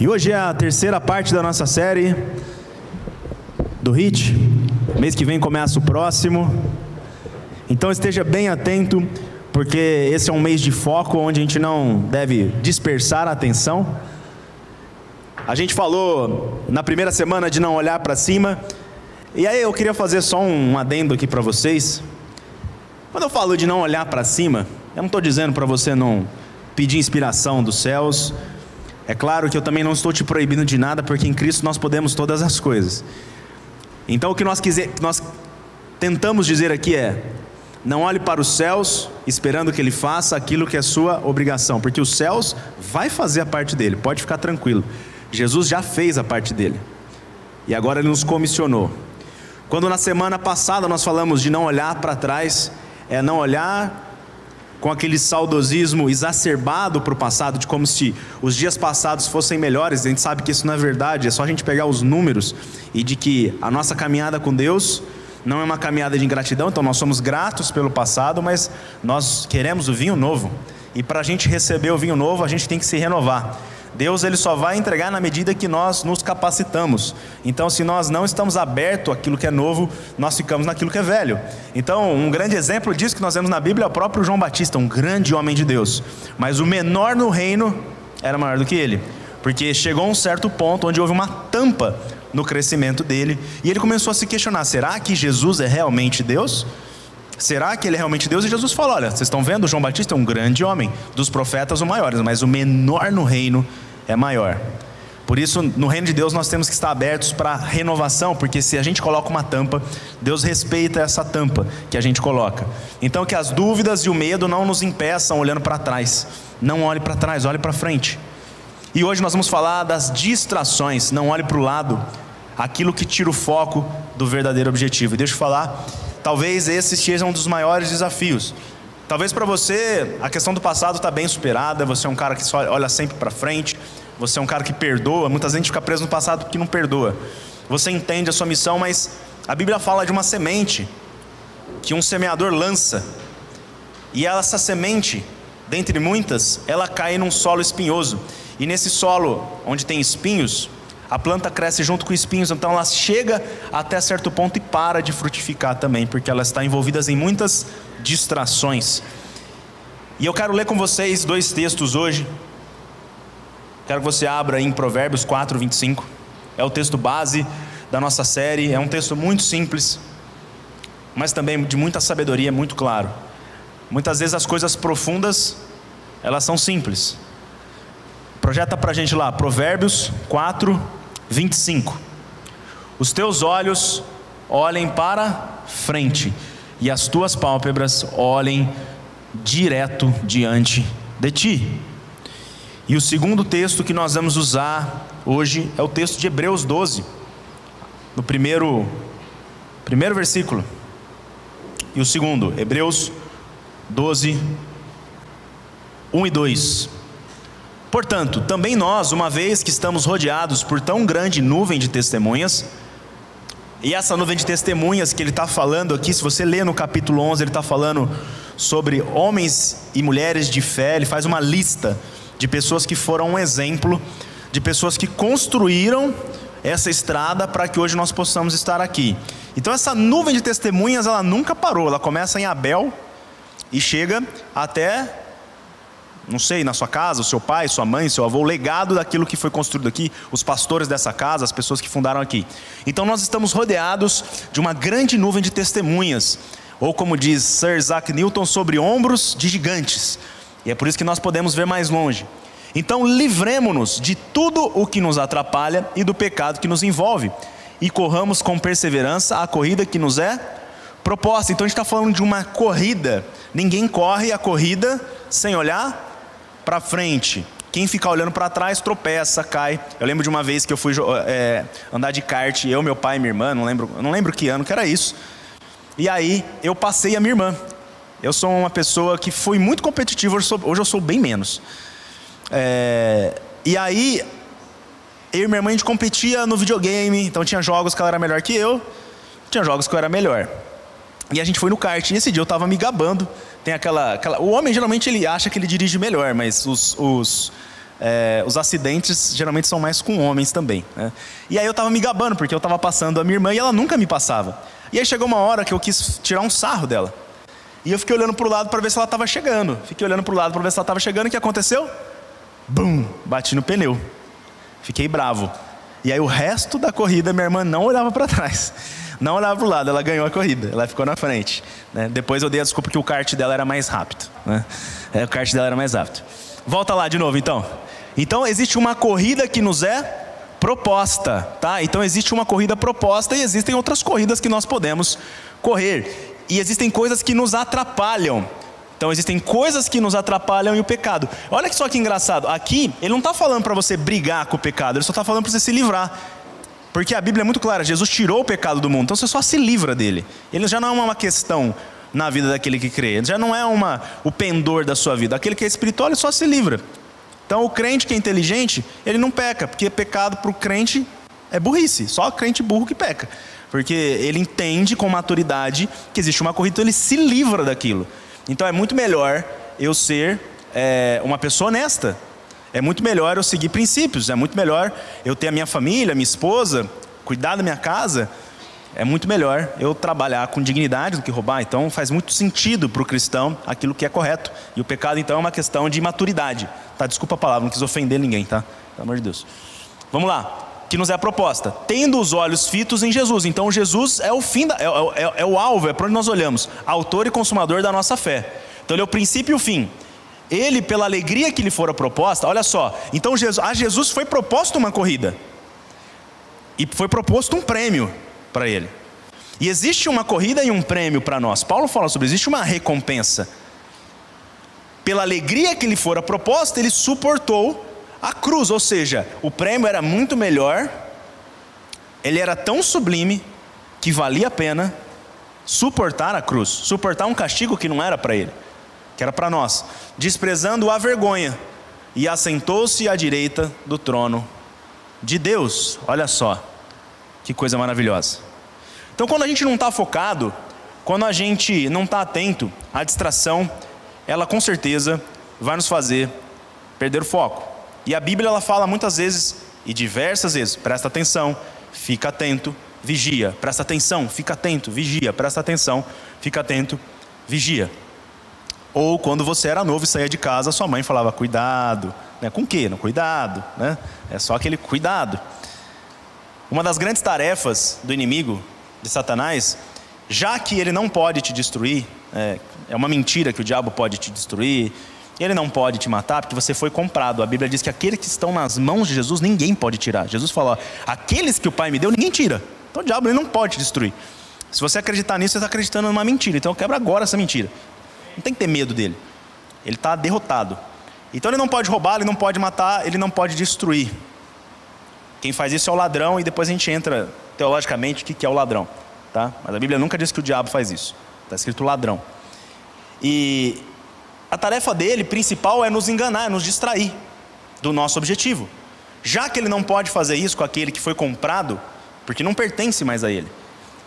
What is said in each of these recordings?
E hoje é a terceira parte da nossa série do HIT. Mês que vem começa o próximo. Então esteja bem atento, porque esse é um mês de foco onde a gente não deve dispersar a atenção. A gente falou na primeira semana de não olhar para cima. E aí eu queria fazer só um adendo aqui para vocês. Quando eu falo de não olhar para cima, eu não estou dizendo para você não pedir inspiração dos céus, é claro que eu também não estou te proibindo de nada, porque em Cristo nós podemos todas as coisas. Então o que nós, quiser, nós tentamos dizer aqui é: não olhe para os céus esperando que Ele faça aquilo que é sua obrigação, porque os céus vai fazer a parte dele, pode ficar tranquilo. Jesus já fez a parte dele e agora Ele nos comissionou. Quando na semana passada nós falamos de não olhar para trás, é não olhar com aquele saudosismo exacerbado para o passado, de como se os dias passados fossem melhores. A gente sabe que isso não é verdade, é só a gente pegar os números e de que a nossa caminhada com Deus não é uma caminhada de ingratidão, então nós somos gratos pelo passado, mas nós queremos o vinho novo. E para a gente receber o vinho novo, a gente tem que se renovar. Deus ele só vai entregar na medida que nós nos capacitamos. Então, se nós não estamos abertos àquilo que é novo, nós ficamos naquilo que é velho. Então, um grande exemplo disso que nós vemos na Bíblia é o próprio João Batista, um grande homem de Deus. Mas o menor no reino era maior do que ele, porque chegou a um certo ponto onde houve uma tampa no crescimento dele, e ele começou a se questionar: será que Jesus é realmente Deus? Será que ele é realmente Deus? E Jesus falou: Olha, vocês estão vendo, João Batista é um grande homem, dos profetas o maior, mas o menor no reino é maior. Por isso, no reino de Deus, nós temos que estar abertos para renovação, porque se a gente coloca uma tampa, Deus respeita essa tampa que a gente coloca. Então, que as dúvidas e o medo não nos impeçam olhando para trás. Não olhe para trás, olhe para frente. E hoje nós vamos falar das distrações. Não olhe para o lado, aquilo que tira o foco do verdadeiro objetivo. E deixa eu falar, talvez esse seja um dos maiores desafios. Talvez para você a questão do passado está bem superada, você é um cara que só olha sempre para frente, você é um cara que perdoa, muita gente fica preso no passado porque não perdoa. Você entende a sua missão, mas a Bíblia fala de uma semente que um semeador lança. E essa semente, dentre muitas, ela cai num solo espinhoso. E nesse solo onde tem espinhos, a planta cresce junto com espinhos, então ela chega até certo ponto e para de frutificar também, porque ela está envolvida em muitas distrações. E eu quero ler com vocês dois textos hoje. Quero que você abra em Provérbios 4, 25. É o texto base da nossa série. É um texto muito simples, mas também de muita sabedoria, muito claro. Muitas vezes as coisas profundas, elas são simples. Projeta para a gente lá, Provérbios 4, 25. Os teus olhos olhem para frente, e as tuas pálpebras olhem direto diante de ti. E o segundo texto que nós vamos usar hoje é o texto de Hebreus 12, no primeiro, primeiro versículo. E o segundo, Hebreus 12, 1 e 2. Portanto, também nós, uma vez que estamos rodeados por tão grande nuvem de testemunhas, e essa nuvem de testemunhas que ele está falando aqui, se você ler no capítulo 11, ele está falando sobre homens e mulheres de fé, ele faz uma lista de pessoas que foram um exemplo, de pessoas que construíram essa estrada para que hoje nós possamos estar aqui. Então essa nuvem de testemunhas, ela nunca parou, ela começa em Abel e chega até não sei, na sua casa, o seu pai, sua mãe, seu avô, o legado daquilo que foi construído aqui, os pastores dessa casa, as pessoas que fundaram aqui. Então nós estamos rodeados de uma grande nuvem de testemunhas, ou como diz Sir Isaac Newton, sobre ombros de gigantes. E é por isso que nós podemos ver mais longe. Então livremos-nos de tudo o que nos atrapalha e do pecado que nos envolve, e corramos com perseverança a corrida que nos é proposta. Então a gente está falando de uma corrida. Ninguém corre a corrida sem olhar para frente. Quem ficar olhando para trás tropeça, cai. Eu lembro de uma vez que eu fui é, andar de kart, eu, meu pai e minha irmã, não lembro, não lembro que ano que era isso. E aí eu passei a minha irmã. Eu sou uma pessoa que fui muito competitiva, hoje eu sou, hoje eu sou bem menos. É, e aí, eu e minha irmã a gente competia no videogame, então tinha jogos que ela era melhor que eu, tinha jogos que eu era melhor. E a gente foi no kart, e esse dia eu estava me gabando tem aquela, aquela, O homem geralmente ele acha que ele dirige melhor, mas os, os é, os acidentes geralmente são mais com homens também. Né? E aí eu estava me gabando, porque eu estava passando a minha irmã e ela nunca me passava. E aí chegou uma hora que eu quis tirar um sarro dela. E eu fiquei olhando para o lado para ver se ela estava chegando. Fiquei olhando para o lado para ver se ela estava chegando. O que aconteceu? Bum! Bati no pneu. Fiquei bravo. E aí o resto da corrida minha irmã não olhava para trás. Não olhava para o lado, ela ganhou a corrida, ela ficou na frente. Né? Depois eu dei a desculpa que o kart dela era mais rápido. Né? É, o kart dela era mais rápido. Volta lá de novo então. Então existe uma corrida que nos é proposta, tá? Então existe uma corrida proposta e existem outras corridas que nós podemos correr. E existem coisas que nos atrapalham. Então existem coisas que nos atrapalham e o pecado. Olha só que engraçado. Aqui ele não está falando para você brigar com o pecado, ele só está falando para você se livrar. Porque a Bíblia é muito clara, Jesus tirou o pecado do mundo, então você só se livra dele. Ele já não é uma questão na vida daquele que crê, já não é uma, o pendor da sua vida. Aquele que é espiritual, ele só se livra. Então o crente que é inteligente, ele não peca, porque pecado para o crente é burrice, só crente burro que peca. Porque ele entende com maturidade que existe uma corrida, então ele se livra daquilo. Então é muito melhor eu ser é, uma pessoa honesta. É muito melhor eu seguir princípios. É muito melhor eu ter a minha família, minha esposa, cuidar da minha casa. É muito melhor eu trabalhar com dignidade do que roubar. Então faz muito sentido para o cristão aquilo que é correto. E o pecado então é uma questão de maturidade. Tá? Desculpa a palavra, não quis ofender ninguém, tá? Pelo amor de Deus. Vamos lá. Que nos é a proposta? Tendo os olhos fitos em Jesus. Então Jesus é o fim, da, é, é, é o alvo, é para onde nós olhamos. Autor e consumador da nossa fé. Então ele é o princípio e o fim. Ele, pela alegria que lhe fora proposta, olha só. Então Jesus, a Jesus foi proposta uma corrida. E foi proposto um prêmio para ele. E existe uma corrida e um prêmio para nós. Paulo fala sobre isso, existe uma recompensa pela alegria que lhe fora proposta, ele suportou a cruz, ou seja, o prêmio era muito melhor, ele era tão sublime que valia a pena suportar a cruz, suportar um castigo que não era para ele, que era para nós, desprezando a vergonha, e assentou-se à direita do trono de Deus. Olha só, que coisa maravilhosa. Então, quando a gente não está focado, quando a gente não está atento à distração, ela com certeza vai nos fazer perder o foco. E a Bíblia ela fala muitas vezes e diversas vezes, presta atenção, fica atento, vigia, presta atenção, fica atento, vigia, presta atenção, fica atento, vigia. Ou quando você era novo e saía de casa, sua mãe falava cuidado, né? Com que? No cuidado, né? É só aquele cuidado. Uma das grandes tarefas do inimigo, de Satanás, já que ele não pode te destruir, é, é uma mentira que o diabo pode te destruir, ele não pode te matar porque você foi comprado. A Bíblia diz que aqueles que estão nas mãos de Jesus, ninguém pode tirar. Jesus falou: aqueles que o Pai me deu, ninguém tira. Então o diabo ele não pode te destruir. Se você acreditar nisso, você está acreditando numa mentira. Então quebra agora essa mentira. Não tem que ter medo dele. Ele está derrotado. Então ele não pode roubar, ele não pode matar, ele não pode destruir. Quem faz isso é o ladrão, e depois a gente entra teologicamente o que é o ladrão. Tá? Mas a Bíblia nunca diz que o diabo faz isso. Está escrito ladrão. E a tarefa dele principal é nos enganar, é nos distrair do nosso objetivo. Já que ele não pode fazer isso com aquele que foi comprado, porque não pertence mais a ele,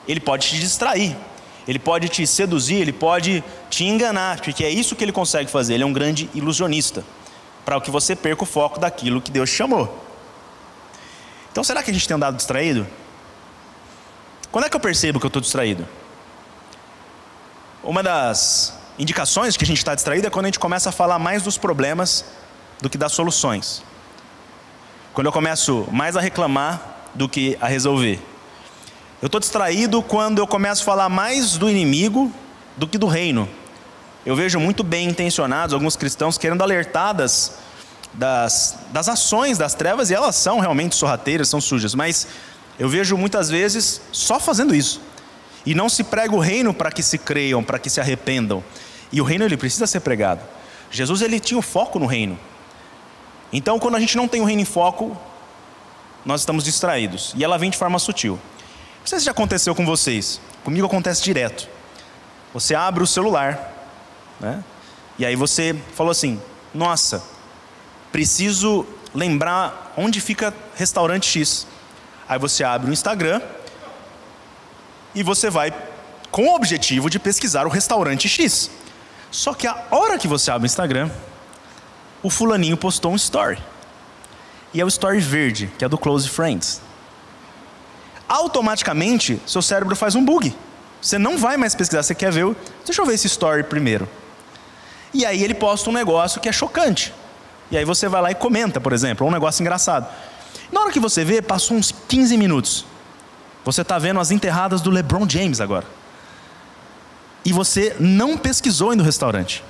ele pode te distrair, ele pode te seduzir, ele pode te enganar, porque é isso que ele consegue fazer. Ele é um grande ilusionista, para que você perca o foco daquilo que Deus chamou. Então, será que a gente tem andado distraído? Quando é que eu percebo que eu estou distraído? Uma das indicações que a gente está distraído é quando a gente começa a falar mais dos problemas do que das soluções. Quando eu começo mais a reclamar do que a resolver. Eu estou distraído quando eu começo a falar mais do inimigo do que do reino. Eu vejo muito bem intencionados alguns cristãos querendo alertadas das, das ações das trevas, e elas são realmente sorrateiras, são sujas, mas eu vejo muitas vezes só fazendo isso. E não se prega o reino para que se creiam, para que se arrependam. E o reino ele precisa ser pregado. Jesus ele tinha o foco no reino. Então, quando a gente não tem o reino em foco, nós estamos distraídos. E ela vem de forma sutil. Não sei se já aconteceu com vocês. Comigo acontece direto. Você abre o celular, né? E aí você falou assim: Nossa, preciso lembrar onde fica restaurante X. Aí você abre o Instagram e você vai com o objetivo de pesquisar o restaurante X. Só que a hora que você abre o Instagram, o fulaninho postou um story. e é o story verde, que é do Close Friends. Automaticamente, seu cérebro faz um bug. Você não vai mais pesquisar, você quer ver. Deixa eu ver esse story primeiro. E aí ele posta um negócio que é chocante. E aí você vai lá e comenta, por exemplo, um negócio engraçado. Na hora que você vê, passou uns 15 minutos. Você está vendo as enterradas do LeBron James agora. E você não pesquisou indo no restaurante.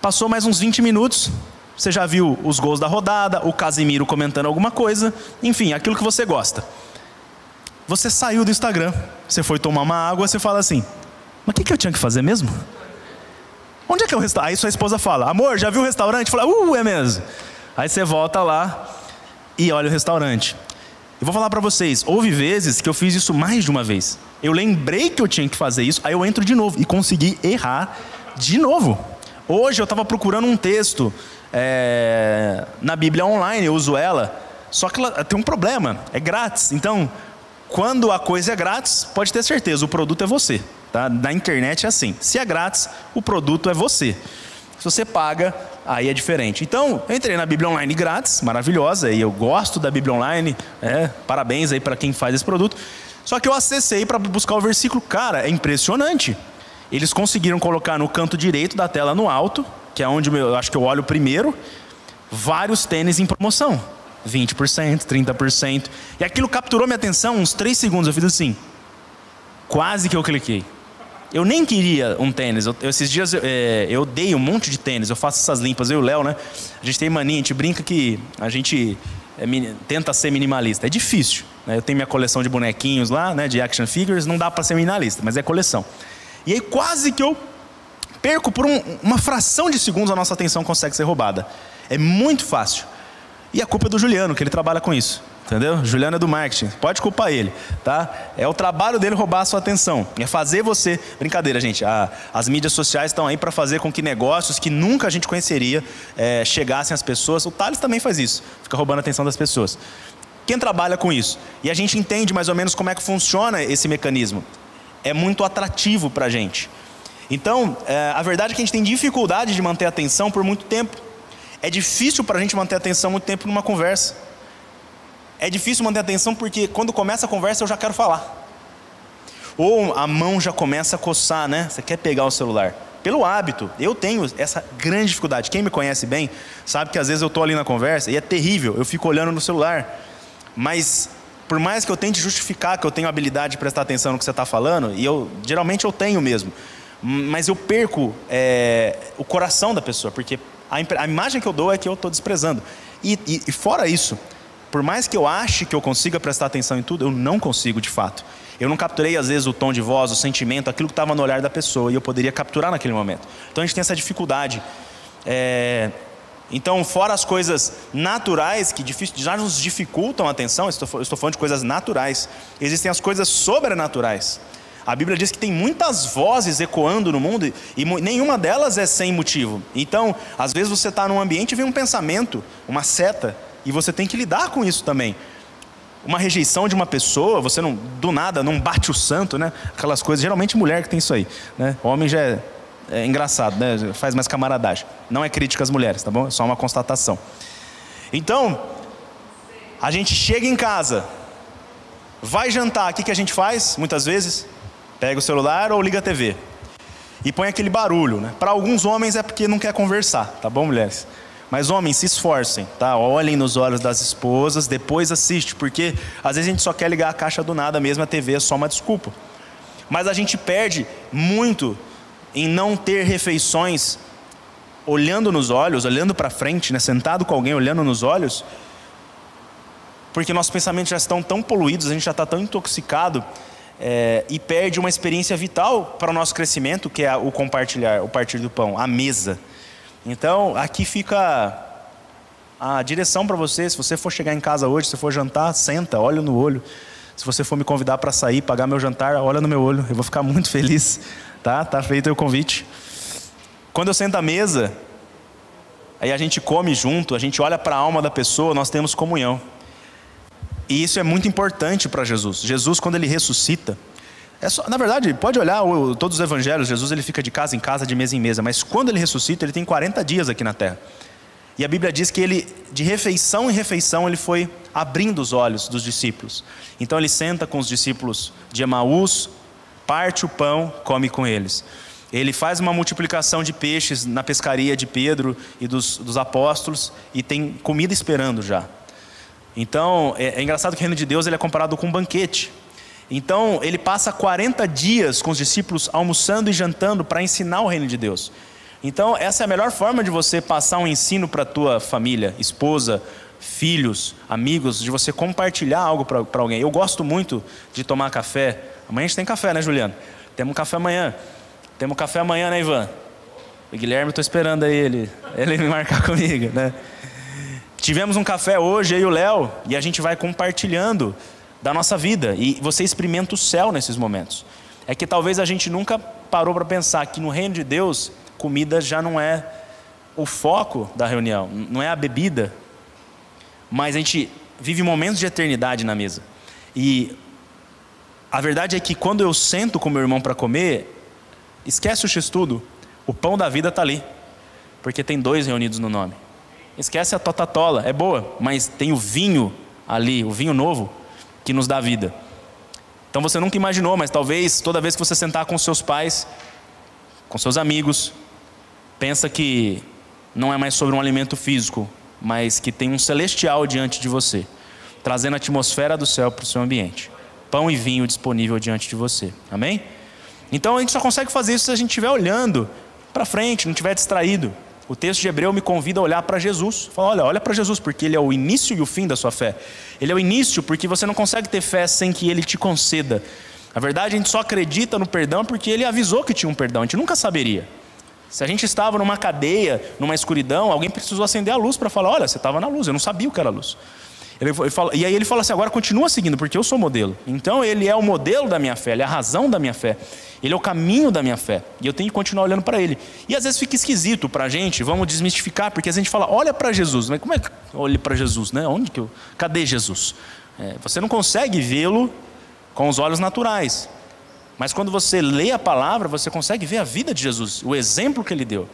Passou mais uns 20 minutos, você já viu os gols da rodada, o Casimiro comentando alguma coisa, enfim, aquilo que você gosta. Você saiu do Instagram, você foi tomar uma água, você fala assim: Mas o que, que eu tinha que fazer mesmo? Onde é que é o restaurante? Aí sua esposa fala: Amor, já viu o restaurante? Fala: Uh, é mesmo. Aí você volta lá e olha o restaurante. Eu vou falar para vocês: houve vezes que eu fiz isso mais de uma vez. Eu lembrei que eu tinha que fazer isso, aí eu entro de novo e consegui errar de novo. Hoje eu estava procurando um texto é, na Bíblia online, eu uso ela, só que ela tem um problema: é grátis. Então, quando a coisa é grátis, pode ter certeza, o produto é você. Tá? Na internet é assim: se é grátis, o produto é você. Se você paga, aí é diferente. Então, entrei na Bíblia Online grátis, maravilhosa, e eu gosto da Bíblia Online. É, parabéns aí para quem faz esse produto. Só que eu acessei para buscar o versículo, cara, é impressionante. Eles conseguiram colocar no canto direito da tela, no alto, que é onde eu acho que eu olho primeiro, vários tênis em promoção. 20%, 30%. E aquilo capturou minha atenção uns 3 segundos. Eu fiz assim. Quase que eu cliquei. Eu nem queria um tênis. Eu, esses dias é, eu um monte de tênis. Eu faço essas limpas, eu e o Léo, né? A gente tem mania, a gente brinca que a gente é, tenta ser minimalista. É difícil. Né? Eu tenho minha coleção de bonequinhos lá, né? De action figures. Não dá para ser minimalista, mas é coleção. E aí quase que eu perco por um, uma fração de segundos a nossa atenção consegue ser roubada. É muito fácil. E a culpa é do Juliano, que ele trabalha com isso. Entendeu? Juliano é do marketing. Pode culpar ele, tá? É o trabalho dele roubar a sua atenção. É fazer você. Brincadeira, gente. A, as mídias sociais estão aí para fazer com que negócios que nunca a gente conheceria é, chegassem às pessoas. O Thales também faz isso. Fica roubando a atenção das pessoas. Quem trabalha com isso? E a gente entende mais ou menos como é que funciona esse mecanismo. É muito atrativo para a gente. Então, é, a verdade é que a gente tem dificuldade de manter a atenção por muito tempo. É difícil para a gente manter atenção muito tempo numa conversa. É difícil manter atenção porque quando começa a conversa eu já quero falar. Ou a mão já começa a coçar, né? Você quer pegar o celular. Pelo hábito, eu tenho essa grande dificuldade. Quem me conhece bem sabe que às vezes eu estou ali na conversa e é terrível, eu fico olhando no celular. Mas por mais que eu tente justificar que eu tenho habilidade de prestar atenção no que você está falando, e eu geralmente eu tenho mesmo, mas eu perco é, o coração da pessoa, porque a, a imagem que eu dou é que eu estou desprezando. E, e, e fora isso, por mais que eu ache que eu consiga prestar atenção em tudo, eu não consigo de fato. Eu não capturei às vezes o tom de voz, o sentimento, aquilo que estava no olhar da pessoa e eu poderia capturar naquele momento. Então a gente tem essa dificuldade. É... Então, fora as coisas naturais que já nos dificultam a atenção, estou, falando de coisas naturais, existem as coisas sobrenaturais. A Bíblia diz que tem muitas vozes ecoando no mundo e nenhuma delas é sem motivo. Então, às vezes você está num ambiente e vem um pensamento, uma seta, e você tem que lidar com isso também. Uma rejeição de uma pessoa, você não, do nada, não bate o santo, né? Aquelas coisas, geralmente mulher que tem isso aí, né? Homem já é, é engraçado, né? Faz mais camaradagem. Não é crítica às mulheres, tá bom? É só uma constatação. Então, a gente chega em casa, vai jantar, o que, que a gente faz? Muitas vezes, pega o celular ou liga a TV. E põe aquele barulho, né? Para alguns homens é porque não quer conversar, tá bom, mulheres? Mas homens, se esforcem, tá? Olhem nos olhos das esposas, depois assiste, porque às vezes a gente só quer ligar a caixa do nada mesmo, a TV é só uma desculpa. Mas a gente perde muito em não ter refeições olhando nos olhos, olhando para frente, né? sentado com alguém olhando nos olhos, porque nossos pensamentos já estão tão poluídos, a gente já está tão intoxicado é, e perde uma experiência vital para o nosso crescimento, que é o compartilhar, o partir do pão, a mesa. Então, aqui fica a direção para você. Se você for chegar em casa hoje, se for jantar, senta, olha no olho. Se você for me convidar para sair, pagar meu jantar, olha no meu olho. Eu vou ficar muito feliz, tá? Tá feito o convite. Quando eu sento à mesa, aí a gente come junto, a gente olha para a alma da pessoa, nós temos comunhão. E isso é muito importante para Jesus. Jesus, quando ele ressuscita, é só, na verdade, pode olhar o, todos os evangelhos, Jesus ele fica de casa em casa, de mesa em mesa, mas quando ele ressuscita, ele tem 40 dias aqui na terra. E a Bíblia diz que ele, de refeição em refeição, ele foi abrindo os olhos dos discípulos. Então ele senta com os discípulos de Emaús, parte o pão, come com eles. Ele faz uma multiplicação de peixes na pescaria de Pedro e dos, dos apóstolos e tem comida esperando já. Então é, é engraçado que o reino de Deus ele é comparado com um banquete. Então ele passa 40 dias com os discípulos almoçando e jantando para ensinar o reino de Deus. Então essa é a melhor forma de você passar um ensino para a tua família, esposa, filhos, amigos, de você compartilhar algo para alguém. Eu gosto muito de tomar café. Amanhã a gente tem café, né, Juliano? Temos café amanhã. Temos café amanhã, né, Ivan? O Guilherme, estou esperando aí ele, ele me marcar comigo, né? Tivemos um café hoje, eu e o Léo, e a gente vai compartilhando da nossa vida. E você experimenta o céu nesses momentos. É que talvez a gente nunca parou para pensar que no reino de Deus, comida já não é o foco da reunião, não é a bebida, mas a gente vive momentos de eternidade na mesa. E a verdade é que quando eu sento com meu irmão para comer, esquece o x-tudo, o pão da vida está ali, porque tem dois reunidos no nome. Esquece a totatola, é boa, mas tem o vinho ali, o vinho novo, que nos dá vida. Então você nunca imaginou, mas talvez toda vez que você sentar com seus pais, com seus amigos, pensa que não é mais sobre um alimento físico, mas que tem um celestial diante de você, trazendo a atmosfera do céu para o seu ambiente. Pão e vinho disponível diante de você. Amém? Então a gente só consegue fazer isso se a gente estiver olhando para frente, não estiver distraído. O texto de Hebreu me convida a olhar para Jesus. Fala, olha, olha para Jesus, porque ele é o início e o fim da sua fé. Ele é o início porque você não consegue ter fé sem que ele te conceda. Na verdade, a gente só acredita no perdão porque ele avisou que tinha um perdão. A gente nunca saberia. Se a gente estava numa cadeia, numa escuridão, alguém precisou acender a luz para falar: olha, você estava na luz, eu não sabia o que era luz. Ele, fala, e aí ele fala assim: agora continua seguindo, porque eu sou modelo. Então ele é o modelo da minha fé, ele é a razão da minha fé, ele é o caminho da minha fé. E eu tenho que continuar olhando para ele. E às vezes fica esquisito para a gente, vamos desmistificar, porque a gente fala: olha para Jesus. Mas como é que olhe para Jesus? Né? Onde que eu, cadê Jesus? É, você não consegue vê-lo com os olhos naturais. Mas quando você lê a palavra, você consegue ver a vida de Jesus, o exemplo que ele deu.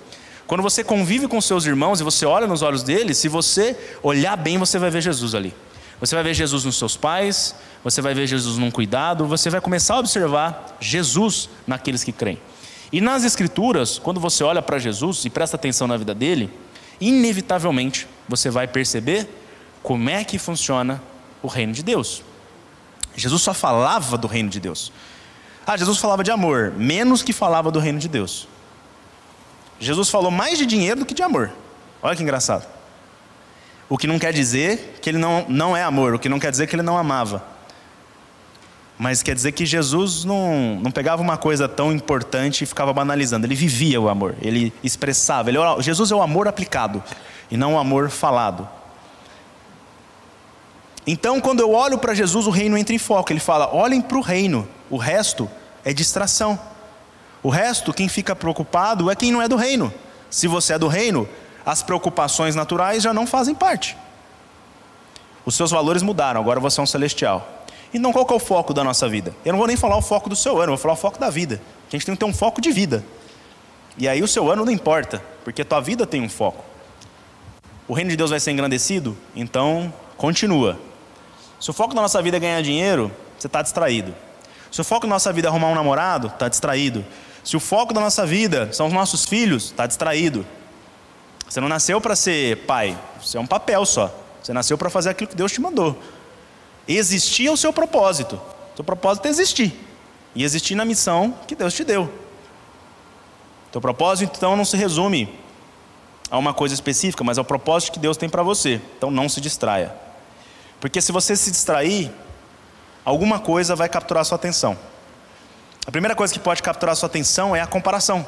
Quando você convive com seus irmãos e você olha nos olhos deles, se você olhar bem, você vai ver Jesus ali. Você vai ver Jesus nos seus pais, você vai ver Jesus num cuidado, você vai começar a observar Jesus naqueles que creem. E nas Escrituras, quando você olha para Jesus e presta atenção na vida dele, inevitavelmente você vai perceber como é que funciona o reino de Deus. Jesus só falava do reino de Deus. Ah, Jesus falava de amor, menos que falava do reino de Deus. Jesus falou mais de dinheiro do que de amor. Olha que engraçado. O que não quer dizer que ele não, não é amor, o que não quer dizer que ele não amava. Mas quer dizer que Jesus não, não pegava uma coisa tão importante e ficava banalizando. Ele vivia o amor, ele expressava. Ele, Jesus é o amor aplicado e não o amor falado. Então, quando eu olho para Jesus, o reino entra em foco. Ele fala: olhem para o reino, o resto é distração. O resto, quem fica preocupado é quem não é do reino. Se você é do reino, as preocupações naturais já não fazem parte. Os seus valores mudaram, agora você é um celestial. Então qual é o foco da nossa vida? Eu não vou nem falar o foco do seu ano, vou falar o foco da vida. A gente tem que ter um foco de vida. E aí o seu ano não importa, porque a tua vida tem um foco. O reino de Deus vai ser engrandecido? Então continua. Se o foco da nossa vida é ganhar dinheiro, você está distraído. Se o foco da nossa vida é arrumar um namorado, está distraído. Se o foco da nossa vida são os nossos filhos, está distraído. Você não nasceu para ser pai, você é um papel só. Você nasceu para fazer aquilo que Deus te mandou. Existir é o seu propósito. O seu propósito é existir. E existir na missão que Deus te deu. Teu propósito, então, não se resume a uma coisa específica, mas ao propósito que Deus tem para você. Então, não se distraia. Porque se você se distrair, alguma coisa vai capturar sua atenção. A primeira coisa que pode capturar sua atenção é a comparação.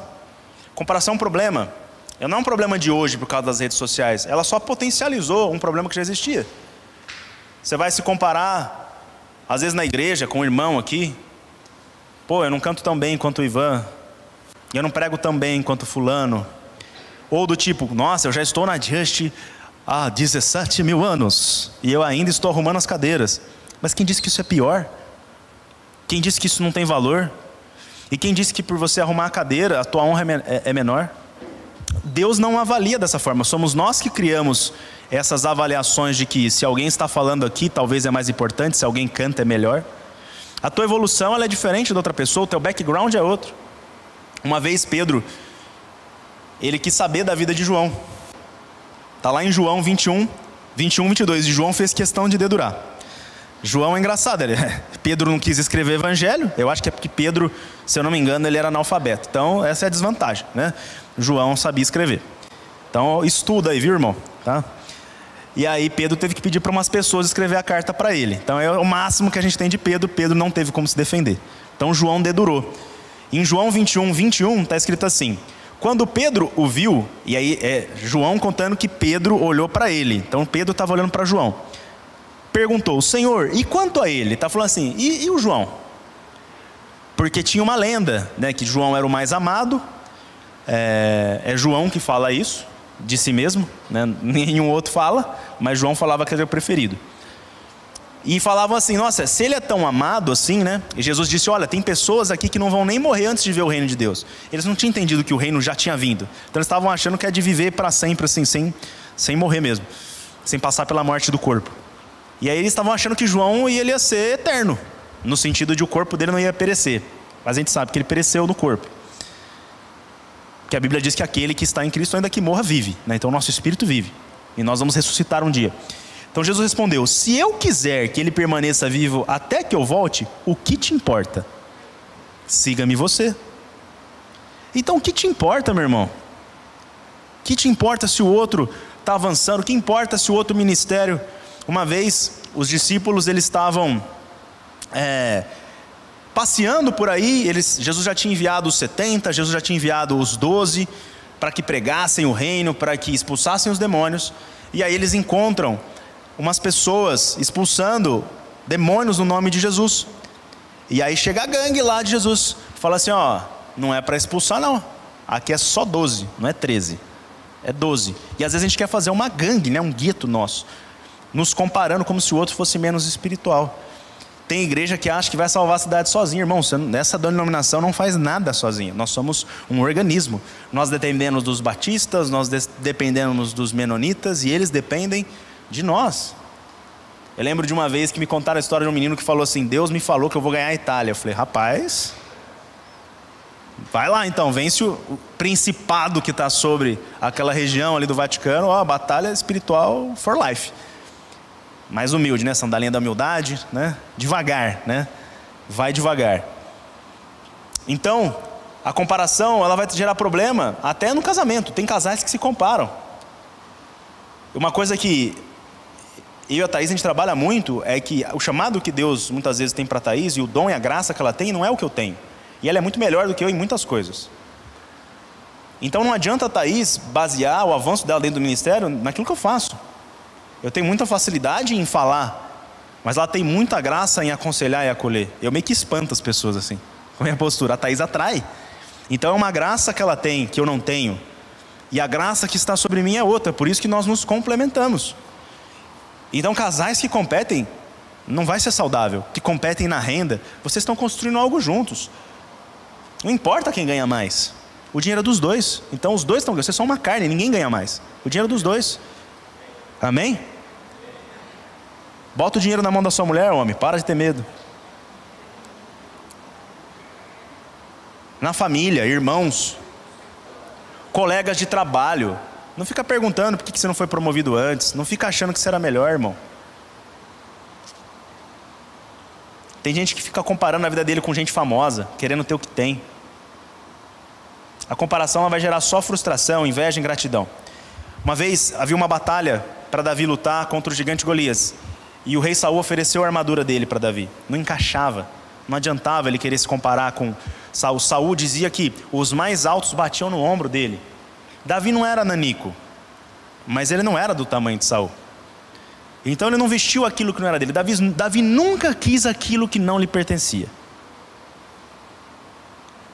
Comparação é um problema. Não é um problema de hoje por causa das redes sociais. Ela só potencializou um problema que já existia. Você vai se comparar, às vezes na igreja, com o irmão aqui. Pô, eu não canto tão bem quanto o Ivan. Eu não prego tão bem quanto fulano. Ou do tipo, nossa, eu já estou na Just há 17 mil anos e eu ainda estou arrumando as cadeiras. Mas quem disse que isso é pior? Quem disse que isso não tem valor? E quem disse que por você arrumar a cadeira, a tua honra é, é, é menor? Deus não avalia dessa forma, somos nós que criamos essas avaliações de que se alguém está falando aqui, talvez é mais importante, se alguém canta é melhor. A tua evolução ela é diferente da outra pessoa, o teu background é outro. Uma vez Pedro, ele quis saber da vida de João. Está lá em João 21, 21, 22. E João fez questão de dedurar. João é engraçado, ele, Pedro não quis escrever evangelho, eu acho que é porque Pedro, se eu não me engano, ele era analfabeto. Então, essa é a desvantagem, né? João sabia escrever. Então, estuda aí, viu, irmão? Tá? E aí Pedro teve que pedir para umas pessoas escrever a carta para ele. Então é o máximo que a gente tem de Pedro. Pedro não teve como se defender. Então João dedurou. Em João 21, 21 está escrito assim: Quando Pedro o viu, e aí é João contando que Pedro olhou para ele. Então Pedro estava olhando para João. Perguntou: Senhor, e quanto a ele? Está falando assim: e, e o João? Porque tinha uma lenda, né, que João era o mais amado. É, é João que fala isso de si mesmo, né? nenhum outro fala, mas João falava que era o preferido. E falavam assim: nossa, se ele é tão amado assim, né? E Jesus disse: olha, tem pessoas aqui que não vão nem morrer antes de ver o reino de Deus. Eles não tinham entendido que o reino já tinha vindo. Então eles estavam achando que é de viver para sempre, assim, sem, sem morrer mesmo, sem passar pela morte do corpo. E aí eles estavam achando que João ia ser eterno, no sentido de o corpo dele não ia perecer. Mas a gente sabe que ele pereceu no corpo. Porque a Bíblia diz que aquele que está em Cristo, ainda que morra, vive. Né? Então o nosso espírito vive. E nós vamos ressuscitar um dia. Então Jesus respondeu: Se eu quiser que ele permaneça vivo até que eu volte, o que te importa? Siga-me você. Então o que te importa, meu irmão? O que te importa se o outro está avançando? O que importa se o outro ministério? Uma vez os discípulos eles estavam é, passeando por aí, eles, Jesus já tinha enviado os 70, Jesus já tinha enviado os 12 para que pregassem o reino, para que expulsassem os demônios. E aí eles encontram umas pessoas expulsando demônios no nome de Jesus. E aí chega a gangue lá de Jesus, fala assim: ó, não é para expulsar, não. Aqui é só 12, não é 13. É 12. E às vezes a gente quer fazer uma gangue, né, um gueto nosso, nos comparando como se o outro fosse menos espiritual. Tem igreja que acha que vai salvar a cidade sozinha, irmão. Essa denominação não faz nada sozinha. Nós somos um organismo. Nós dependemos dos batistas, nós dependemos dos menonitas e eles dependem de nós. Eu lembro de uma vez que me contaram a história de um menino que falou assim: Deus me falou que eu vou ganhar a Itália. Eu falei, rapaz, vai lá então, vence o principado que está sobre aquela região ali do Vaticano. Ó, batalha espiritual for life mais humilde, né? Sandalinha da humildade, né? Devagar, né? Vai devagar. Então, a comparação, ela vai gerar problema até no casamento. Tem casais que se comparam. Uma coisa que eu e a Thaís a gente trabalha muito é que o chamado que Deus muitas vezes tem para a Thaís e o dom e a graça que ela tem não é o que eu tenho. E ela é muito melhor do que eu em muitas coisas. Então não adianta a Thaís basear o avanço dela dentro do ministério naquilo que eu faço. Eu tenho muita facilidade em falar, mas ela tem muita graça em aconselhar e acolher. Eu meio que espanto as pessoas assim, com a minha postura. A Thaís atrai. Então é uma graça que ela tem, que eu não tenho. E a graça que está sobre mim é outra, por isso que nós nos complementamos. Então, casais que competem, não vai ser saudável. Que competem na renda, vocês estão construindo algo juntos. Não importa quem ganha mais. O dinheiro é dos dois. Então, os dois estão ganhando. Vocês são uma carne, ninguém ganha mais. O dinheiro é dos dois. Amém? Bota o dinheiro na mão da sua mulher, homem, para de ter medo. Na família, irmãos, colegas de trabalho. Não fica perguntando por que você não foi promovido antes. Não fica achando que será melhor, irmão. Tem gente que fica comparando a vida dele com gente famosa, querendo ter o que tem. A comparação vai gerar só frustração, inveja ingratidão. Uma vez havia uma batalha para Davi lutar contra o gigante Golias. E o rei Saul ofereceu a armadura dele para Davi. Não encaixava. Não adiantava ele querer se comparar com Saul. Saul dizia que os mais altos batiam no ombro dele. Davi não era nanico, mas ele não era do tamanho de Saul. Então ele não vestiu aquilo que não era dele. Davi, Davi nunca quis aquilo que não lhe pertencia.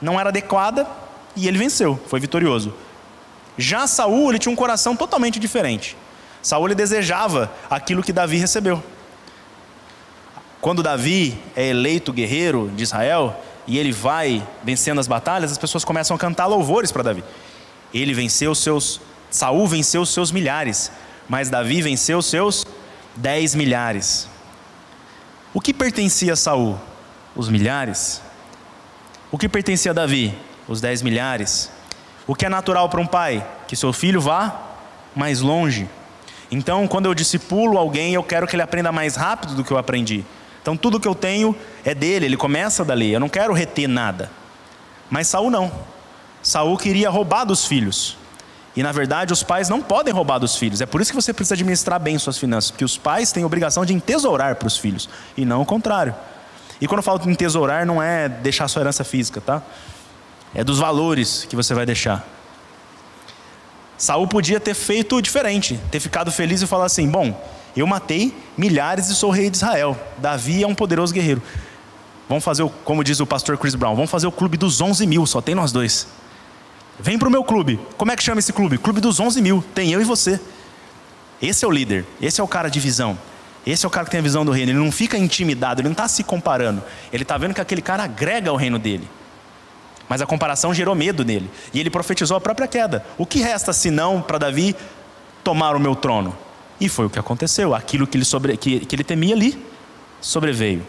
Não era adequada e ele venceu, foi vitorioso. Já Saul, ele tinha um coração totalmente diferente. Saul ele desejava aquilo que Davi recebeu. Quando Davi é eleito guerreiro de Israel e ele vai vencendo as batalhas, as pessoas começam a cantar louvores para Davi. Ele venceu seus. Saul venceu seus milhares, mas Davi venceu seus dez milhares. O que pertencia a Saul? Os milhares. O que pertencia a Davi? Os dez milhares. O que é natural para um pai? Que seu filho vá mais longe. Então, quando eu discipulo alguém, eu quero que ele aprenda mais rápido do que eu aprendi. Então, tudo que eu tenho é dele, ele começa dali. Eu não quero reter nada. Mas Saul não. Saul queria roubar dos filhos. E na verdade, os pais não podem roubar dos filhos. É por isso que você precisa administrar bem suas finanças, porque os pais têm a obrigação de entesourar para os filhos, e não o contrário. E quando eu falo de entesourar, não é deixar sua herança física, tá? É dos valores que você vai deixar. Saul podia ter feito diferente, ter ficado feliz e falar assim: bom, eu matei milhares e sou rei de Israel. Davi é um poderoso guerreiro. Vamos fazer, o, como diz o pastor Chris Brown, vamos fazer o clube dos 11 mil, só tem nós dois. Vem para o meu clube. Como é que chama esse clube? Clube dos 11 mil. Tem eu e você. Esse é o líder. Esse é o cara de visão. Esse é o cara que tem a visão do reino. Ele não fica intimidado, ele não está se comparando. Ele está vendo que aquele cara agrega ao reino dele. Mas a comparação gerou medo nele. E ele profetizou a própria queda. O que resta senão para Davi tomar o meu trono? E foi o que aconteceu. Aquilo que ele, sobre, que, que ele temia ali sobreveio.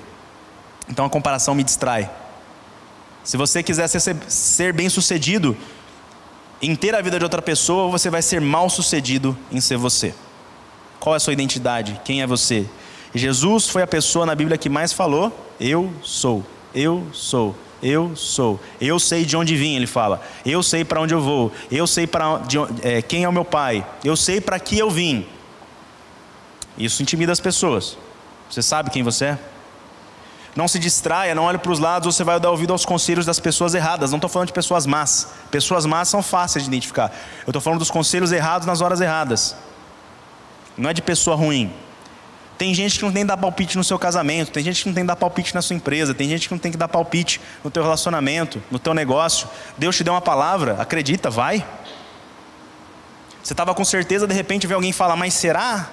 Então a comparação me distrai. Se você quiser ser, ser bem sucedido em ter a vida de outra pessoa, você vai ser mal sucedido em ser você. Qual é a sua identidade? Quem é você? Jesus foi a pessoa na Bíblia que mais falou: Eu sou, eu sou, eu sou. Eu sei de onde vim, ele fala. Eu sei para onde eu vou. Eu sei para é, quem é o meu pai. Eu sei para que eu vim. Isso intimida as pessoas. Você sabe quem você é? Não se distraia, não olhe para os lados, você vai dar ouvido aos conselhos das pessoas erradas. Não estou falando de pessoas más. Pessoas más são fáceis de identificar. Eu estou falando dos conselhos errados nas horas erradas. Não é de pessoa ruim. Tem gente que não tem que dar palpite no seu casamento, tem gente que não tem que dar palpite na sua empresa, tem gente que não tem que dar palpite no teu relacionamento, no teu negócio. Deus te deu uma palavra, acredita, vai. Você estava com certeza, de repente vem alguém falar, mas será?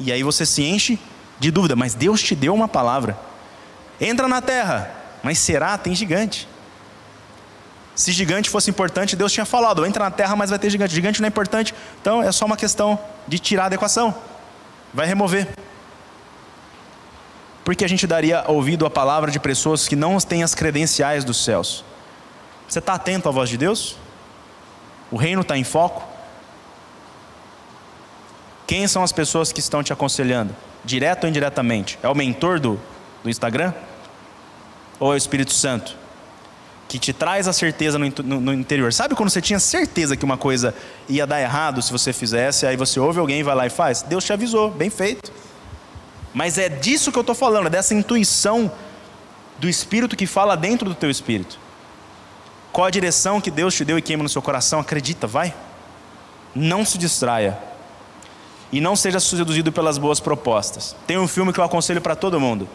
E aí você se enche de dúvida, mas Deus te deu uma palavra. Entra na terra, mas será? Tem gigante. Se gigante fosse importante, Deus tinha falado: entra na terra, mas vai ter gigante. Gigante não é importante, então é só uma questão de tirar da equação vai remover. Porque a gente daria ouvido à palavra de pessoas que não têm as credenciais dos céus? Você está atento à voz de Deus? O reino está em foco? Quem são as pessoas que estão te aconselhando? Direto ou indiretamente? É o mentor do, do Instagram? Ou é o Espírito Santo? Que te traz a certeza no, no, no, interior. Sabe quando você tinha certeza que uma coisa ia dar errado se você fizesse, aí você ouve alguém vai lá e faz? Deus te avisou, bem feito. Mas é disso que eu estou falando, é dessa intuição do Espírito que fala dentro do teu espírito. Qual a direção que Deus te deu e queima no seu coração? Acredita, vai. Não se distraia. E não seja seduzido pelas boas propostas. Tem um filme que eu aconselho para todo mundo.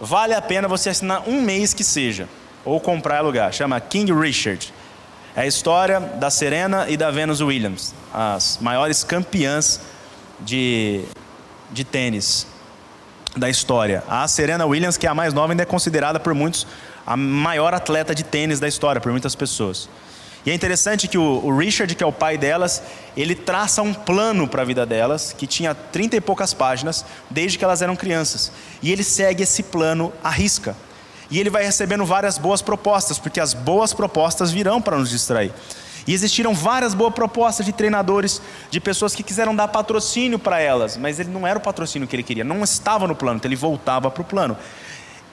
Vale a pena você assinar um mês que seja, ou comprar alugar. Chama King Richard. É a história da Serena e da Venus Williams, as maiores campeãs de, de tênis da história. A Serena Williams, que é a mais nova, ainda é considerada por muitos a maior atleta de tênis da história, por muitas pessoas. E é interessante que o, o Richard, que é o pai delas, ele traça um plano para a vida delas, que tinha trinta e poucas páginas, desde que elas eram crianças. E ele segue esse plano à risca. E ele vai recebendo várias boas propostas, porque as boas propostas virão para nos distrair. E existiram várias boas propostas de treinadores, de pessoas que quiseram dar patrocínio para elas, mas ele não era o patrocínio que ele queria, não estava no plano, então ele voltava para o plano.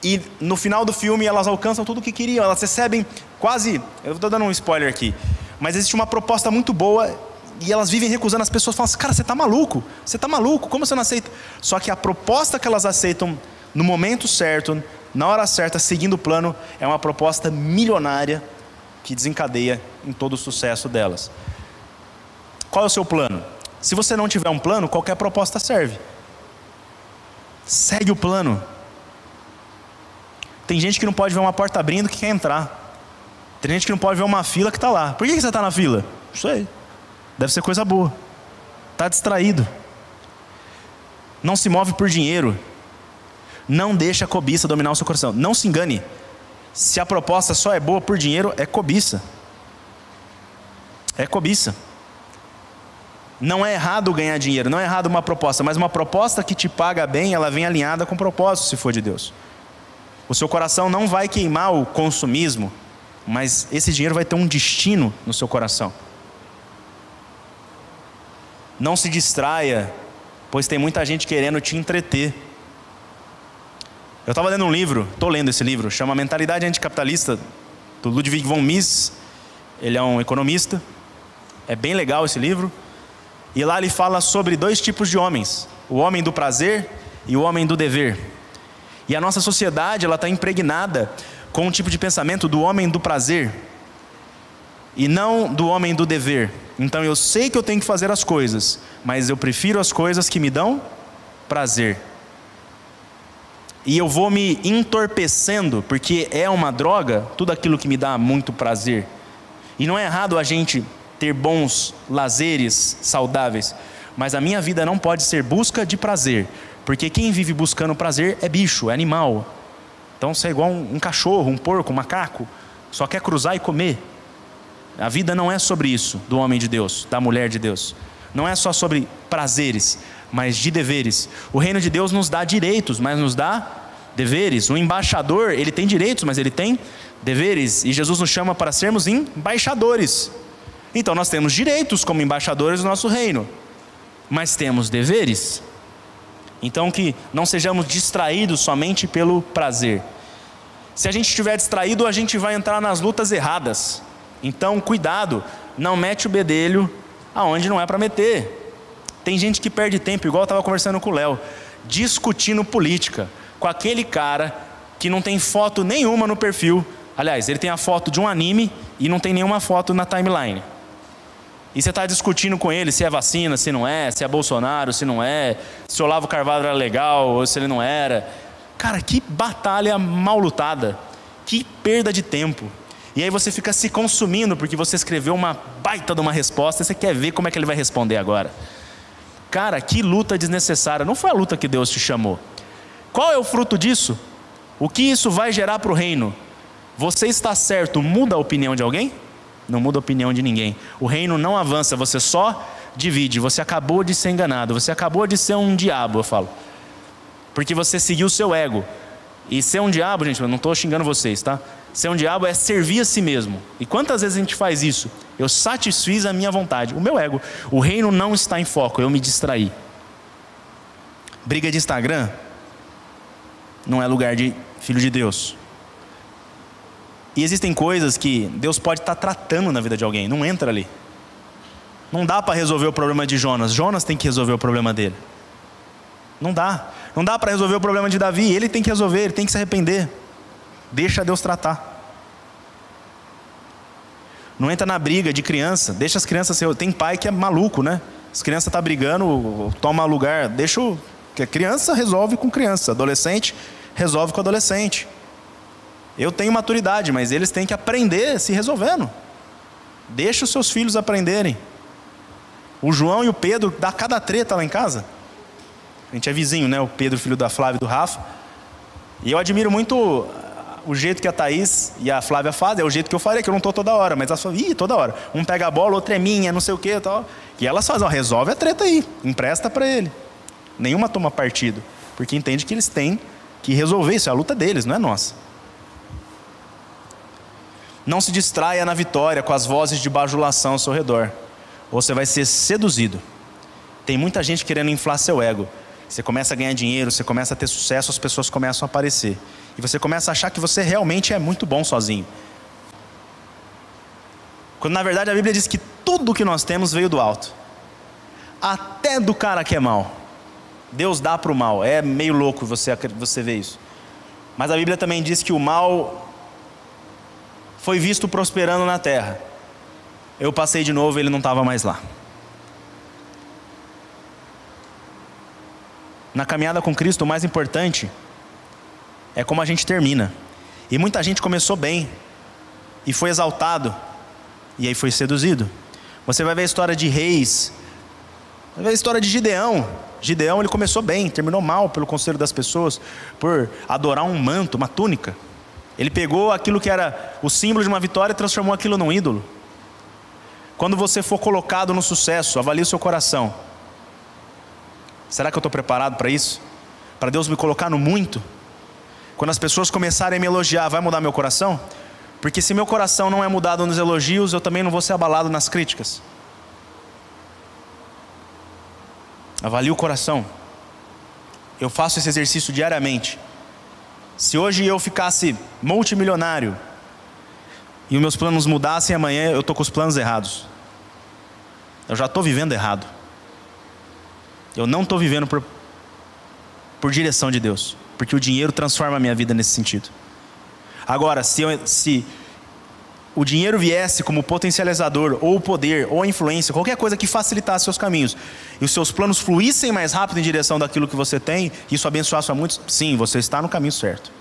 E no final do filme elas alcançam tudo o que queriam, elas recebem quase, eu estou dando um spoiler aqui, mas existe uma proposta muito boa e elas vivem recusando, as pessoas falam assim, cara, você está maluco, você está maluco, como você não aceita? Só que a proposta que elas aceitam no momento certo, na hora certa, seguindo o plano, é uma proposta milionária que desencadeia em todo o sucesso delas. Qual é o seu plano? Se você não tiver um plano, qualquer proposta serve. Segue o plano. Tem gente que não pode ver uma porta abrindo que quer entrar. Tem gente que não pode ver uma fila que está lá. Por que você está na fila? Não sei. Deve ser coisa boa. Está distraído. Não se move por dinheiro. Não deixe a cobiça dominar o seu coração. Não se engane. Se a proposta só é boa por dinheiro, é cobiça. É cobiça. Não é errado ganhar dinheiro, não é errado uma proposta, mas uma proposta que te paga bem, ela vem alinhada com o propósito, se for de Deus. O seu coração não vai queimar o consumismo, mas esse dinheiro vai ter um destino no seu coração. Não se distraia, pois tem muita gente querendo te entreter. Eu estava lendo um livro, estou lendo esse livro, chama Mentalidade Anticapitalista, do Ludwig von Mises. Ele é um economista. É bem legal esse livro. E lá ele fala sobre dois tipos de homens: o homem do prazer e o homem do dever. E a nossa sociedade ela está impregnada com um tipo de pensamento do homem do prazer e não do homem do dever. Então eu sei que eu tenho que fazer as coisas, mas eu prefiro as coisas que me dão prazer. E eu vou me entorpecendo, porque é uma droga, tudo aquilo que me dá muito prazer. E não é errado a gente ter bons lazeres saudáveis, mas a minha vida não pode ser busca de prazer, porque quem vive buscando prazer é bicho, é animal. Então você é igual um, um cachorro, um porco, um macaco, só quer cruzar e comer. A vida não é sobre isso, do homem de Deus, da mulher de Deus. Não é só sobre prazeres, mas de deveres. O reino de Deus nos dá direitos, mas nos dá deveres. O embaixador, ele tem direitos, mas ele tem deveres. E Jesus nos chama para sermos embaixadores. Então nós temos direitos como embaixadores do nosso reino, mas temos deveres. Então que não sejamos distraídos somente pelo prazer. Se a gente estiver distraído, a gente vai entrar nas lutas erradas. Então, cuidado, não mete o bedelho aonde não é para meter. Tem gente que perde tempo, igual eu estava conversando com o Léo, discutindo política com aquele cara que não tem foto nenhuma no perfil. Aliás, ele tem a foto de um anime e não tem nenhuma foto na timeline. E você está discutindo com ele se é vacina, se não é, se é Bolsonaro, se não é, se o Olavo Carvalho era legal ou se ele não era. Cara, que batalha mal lutada. Que perda de tempo. E aí você fica se consumindo porque você escreveu uma baita de uma resposta e você quer ver como é que ele vai responder agora. Cara, que luta desnecessária. Não foi a luta que Deus te chamou. Qual é o fruto disso? O que isso vai gerar para o reino? Você está certo, muda a opinião de alguém? não muda a opinião de ninguém. O reino não avança, você só divide. Você acabou de ser enganado, você acabou de ser um diabo, eu falo. Porque você seguiu o seu ego. E ser um diabo, gente, eu não estou xingando vocês, tá? Ser um diabo é servir a si mesmo. E quantas vezes a gente faz isso? Eu satisfiz a minha vontade, o meu ego. O reino não está em foco, eu me distraí. Briga de Instagram não é lugar de filho de Deus. E existem coisas que Deus pode estar tratando na vida de alguém, não entra ali. Não dá para resolver o problema de Jonas, Jonas tem que resolver o problema dele. Não dá. Não dá para resolver o problema de Davi, ele tem que resolver, ele tem que se arrepender. Deixa Deus tratar. Não entra na briga de criança, deixa as crianças ser. Tem pai que é maluco, né? As crianças estão tá brigando, toma lugar, deixa o. Que a criança resolve com criança, adolescente resolve com adolescente. Eu tenho maturidade, mas eles têm que aprender se resolvendo. Deixa os seus filhos aprenderem. O João e o Pedro dá cada treta lá em casa. A gente é vizinho, né? O Pedro, filho da Flávia e do Rafa. E eu admiro muito o jeito que a Thaís e a Flávia fazem, é o jeito que eu faria, que eu não estou toda hora, mas elas falam, ih, toda hora. Um pega a bola, outro é minha, não sei o que e tal. E elas fazem, ó, resolve a treta aí, empresta para ele. Nenhuma toma partido, porque entende que eles têm que resolver isso, é a luta deles, não é nossa. Não se distraia na vitória com as vozes de bajulação ao seu redor. Ou você vai ser seduzido. Tem muita gente querendo inflar seu ego. Você começa a ganhar dinheiro, você começa a ter sucesso, as pessoas começam a aparecer. E você começa a achar que você realmente é muito bom sozinho. Quando na verdade a Bíblia diz que tudo que nós temos veio do alto. Até do cara que é mal. Deus dá para o mal. É meio louco você, você ver isso. Mas a Bíblia também diz que o mal foi visto prosperando na terra. Eu passei de novo, ele não estava mais lá. Na caminhada com Cristo, o mais importante é como a gente termina. E muita gente começou bem e foi exaltado e aí foi seduzido. Você vai ver a história de reis, vai ver a história de Gideão. Gideão ele começou bem, terminou mal pelo conselho das pessoas por adorar um manto, uma túnica. Ele pegou aquilo que era o símbolo de uma vitória e transformou aquilo num ídolo. Quando você for colocado no sucesso, avalie o seu coração. Será que eu estou preparado para isso? Para Deus me colocar no muito? Quando as pessoas começarem a me elogiar, vai mudar meu coração? Porque se meu coração não é mudado nos elogios, eu também não vou ser abalado nas críticas. Avalie o coração. Eu faço esse exercício diariamente. Se hoje eu ficasse multimilionário e os meus planos mudassem amanhã, eu estou com os planos errados. Eu já estou vivendo errado. Eu não estou vivendo por, por direção de Deus, porque o dinheiro transforma a minha vida nesse sentido. Agora, se, eu, se o dinheiro viesse como potencializador, ou o poder, ou a influência, qualquer coisa que facilitasse seus caminhos, e os seus planos fluíssem mais rápido em direção daquilo que você tem, isso abençoasse a muitos, sim, você está no caminho certo.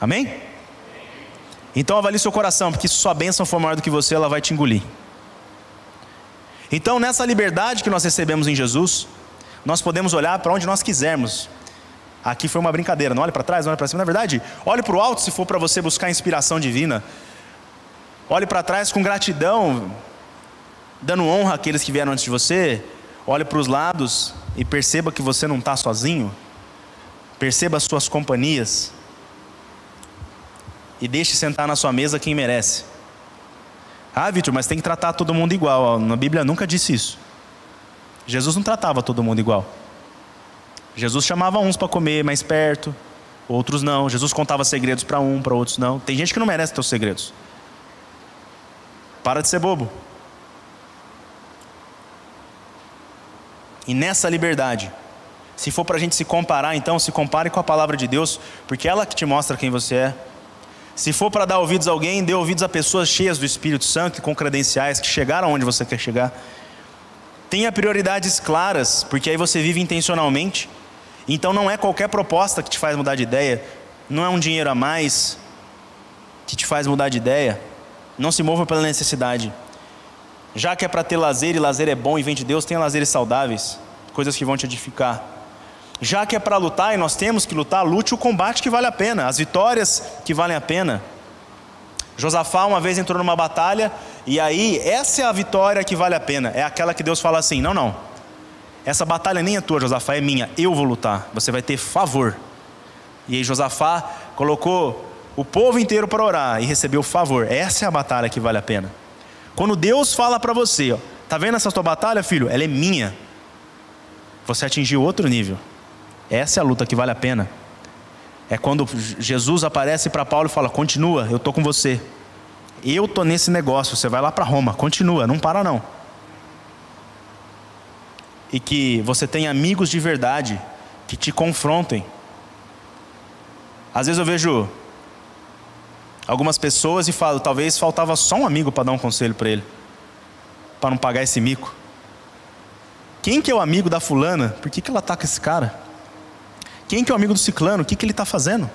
Amém? Então avalie seu coração, porque se sua bênção for maior do que você, ela vai te engolir. Então, nessa liberdade que nós recebemos em Jesus, nós podemos olhar para onde nós quisermos. Aqui foi uma brincadeira, não olhe para trás, não olhe para cima. Na verdade, olhe para o alto se for para você buscar inspiração divina. Olhe para trás com gratidão, dando honra àqueles que vieram antes de você. Olhe para os lados e perceba que você não está sozinho. Perceba as suas companhias. E deixe sentar na sua mesa quem merece. Ah, Vitor, mas tem que tratar todo mundo igual. Na Bíblia nunca disse isso. Jesus não tratava todo mundo igual. Jesus chamava uns para comer mais perto, outros não. Jesus contava segredos para um, para outros não. Tem gente que não merece teus segredos. Para de ser bobo. E nessa liberdade, se for para a gente se comparar, então se compare com a palavra de Deus, porque é ela que te mostra quem você é. Se for para dar ouvidos a alguém, dê ouvidos a pessoas cheias do Espírito Santo com credenciais que chegaram onde você quer chegar. Tenha prioridades claras, porque aí você vive intencionalmente. Então não é qualquer proposta que te faz mudar de ideia, não é um dinheiro a mais que te faz mudar de ideia. Não se mova pela necessidade. Já que é para ter lazer e lazer é bom e vem de Deus, tenha lazeres saudáveis, coisas que vão te edificar. Já que é para lutar e nós temos que lutar, lute o combate que vale a pena, as vitórias que valem a pena. Josafá uma vez entrou numa batalha e aí essa é a vitória que vale a pena, é aquela que Deus fala assim: não, não, essa batalha nem é tua, Josafá, é minha, eu vou lutar, você vai ter favor. E aí Josafá colocou o povo inteiro para orar e recebeu favor, essa é a batalha que vale a pena. Quando Deus fala para você, ó, tá vendo essa tua batalha, filho? Ela é minha. Você atingiu outro nível. Essa é a luta que vale a pena. É quando Jesus aparece para Paulo e fala: Continua, eu estou com você. Eu estou nesse negócio, você vai lá para Roma, continua, não para não. E que você tenha amigos de verdade que te confrontem. Às vezes eu vejo algumas pessoas e falo: talvez faltava só um amigo para dar um conselho para ele, para não pagar esse mico. Quem que é o amigo da fulana? Por que, que ela está com esse cara? Quem que é o amigo do ciclano? O que, que ele está fazendo?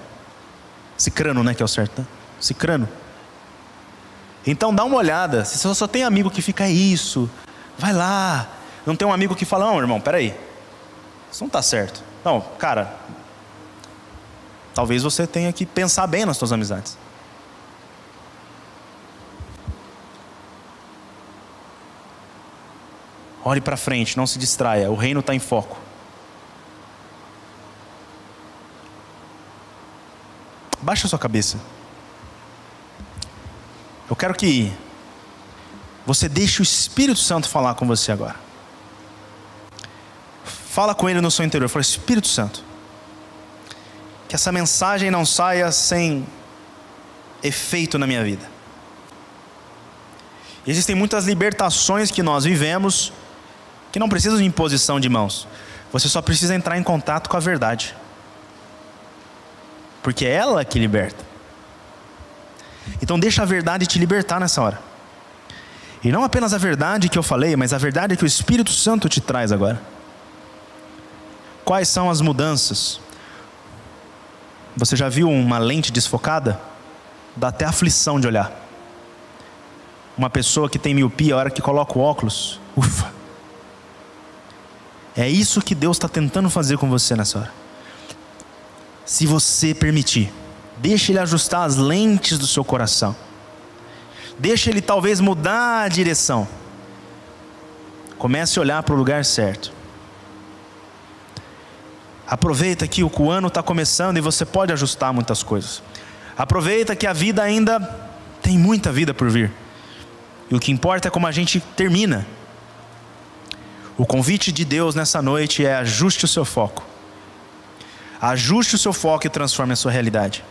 Cicrano, né? Que é o certo, né? Cicrano. Então dá uma olhada. Se você só tem amigo que fica é isso, vai lá. Não tem um amigo que fala, não, irmão, peraí. Isso não está certo. Não, cara. Talvez você tenha que pensar bem nas suas amizades. Olhe para frente, não se distraia. O reino está em foco. Baixa sua cabeça. Eu quero que você deixe o Espírito Santo falar com você agora. Fala com ele no seu interior. Fala, Espírito Santo, que essa mensagem não saia sem efeito na minha vida. Existem muitas libertações que nós vivemos que não precisam de imposição de mãos. Você só precisa entrar em contato com a verdade porque é ela que liberta. Então deixa a verdade te libertar nessa hora. E não apenas a verdade que eu falei, mas a verdade que o Espírito Santo te traz agora. Quais são as mudanças? Você já viu uma lente desfocada? Dá até aflição de olhar. Uma pessoa que tem miopia, a hora que coloca o óculos, ufa. É isso que Deus está tentando fazer com você nessa hora se você permitir. Deixe Ele ajustar as lentes do seu coração. Deixa ele talvez mudar a direção. Comece a olhar para o lugar certo. Aproveita que o ano está começando e você pode ajustar muitas coisas. Aproveita que a vida ainda tem muita vida por vir. E o que importa é como a gente termina. O convite de Deus nessa noite é ajuste o seu foco. Ajuste o seu foco e transforme a sua realidade.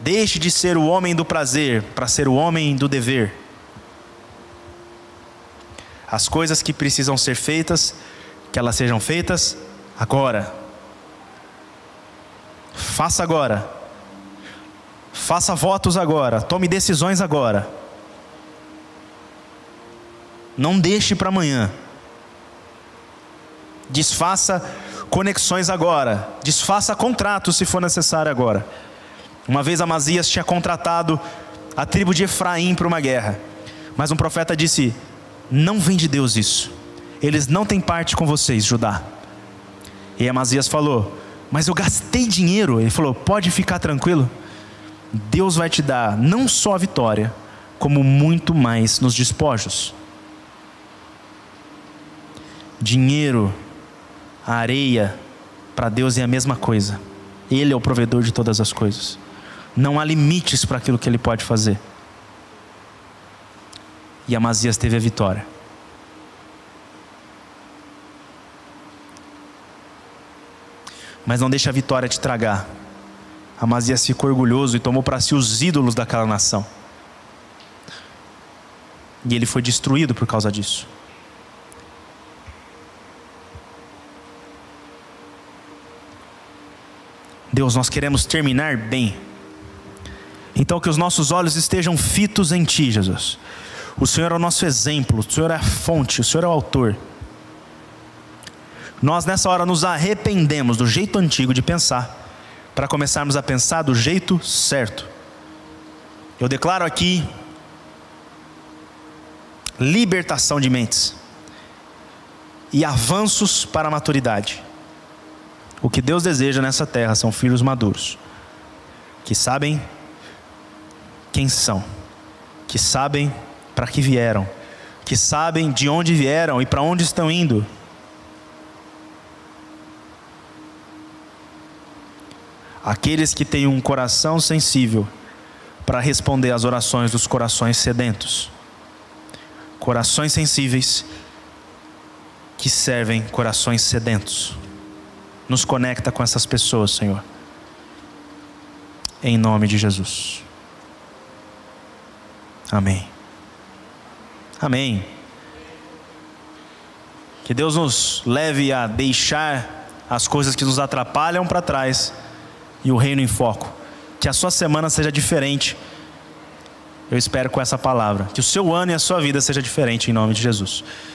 Deixe de ser o homem do prazer para ser o homem do dever. As coisas que precisam ser feitas, que elas sejam feitas agora. Faça agora. Faça votos agora. Tome decisões agora. Não deixe para amanhã. Desfaça conexões agora. Desfaça contratos se for necessário agora. Uma vez Amazias tinha contratado a tribo de Efraim para uma guerra. Mas um profeta disse: Não vem de Deus isso. Eles não têm parte com vocês, Judá. E Amazias falou: Mas eu gastei dinheiro. Ele falou: Pode ficar tranquilo. Deus vai te dar não só a vitória, como muito mais nos despojos. Dinheiro, areia, para Deus é a mesma coisa. Ele é o provedor de todas as coisas. Não há limites para aquilo que ele pode fazer. E Amazias teve a vitória. Mas não deixe a vitória te tragar. Amazias ficou orgulhoso e tomou para si os ídolos daquela nação. E ele foi destruído por causa disso. Deus, nós queremos terminar bem. Então, que os nossos olhos estejam fitos em Ti, Jesus. O Senhor é o nosso exemplo, o Senhor é a fonte, o Senhor é o autor. Nós nessa hora nos arrependemos do jeito antigo de pensar, para começarmos a pensar do jeito certo. Eu declaro aqui libertação de mentes e avanços para a maturidade. O que Deus deseja nessa terra são filhos maduros, que sabem quem são, que sabem para que vieram, que sabem de onde vieram e para onde estão indo. Aqueles que têm um coração sensível para responder às orações dos corações sedentos. Corações sensíveis que servem corações sedentos. Nos conecta com essas pessoas, Senhor. Em nome de Jesus. Amém. Amém. Que Deus nos leve a deixar as coisas que nos atrapalham para trás e o reino em foco. Que a sua semana seja diferente. Eu espero com essa palavra. Que o seu ano e a sua vida seja diferente em nome de Jesus.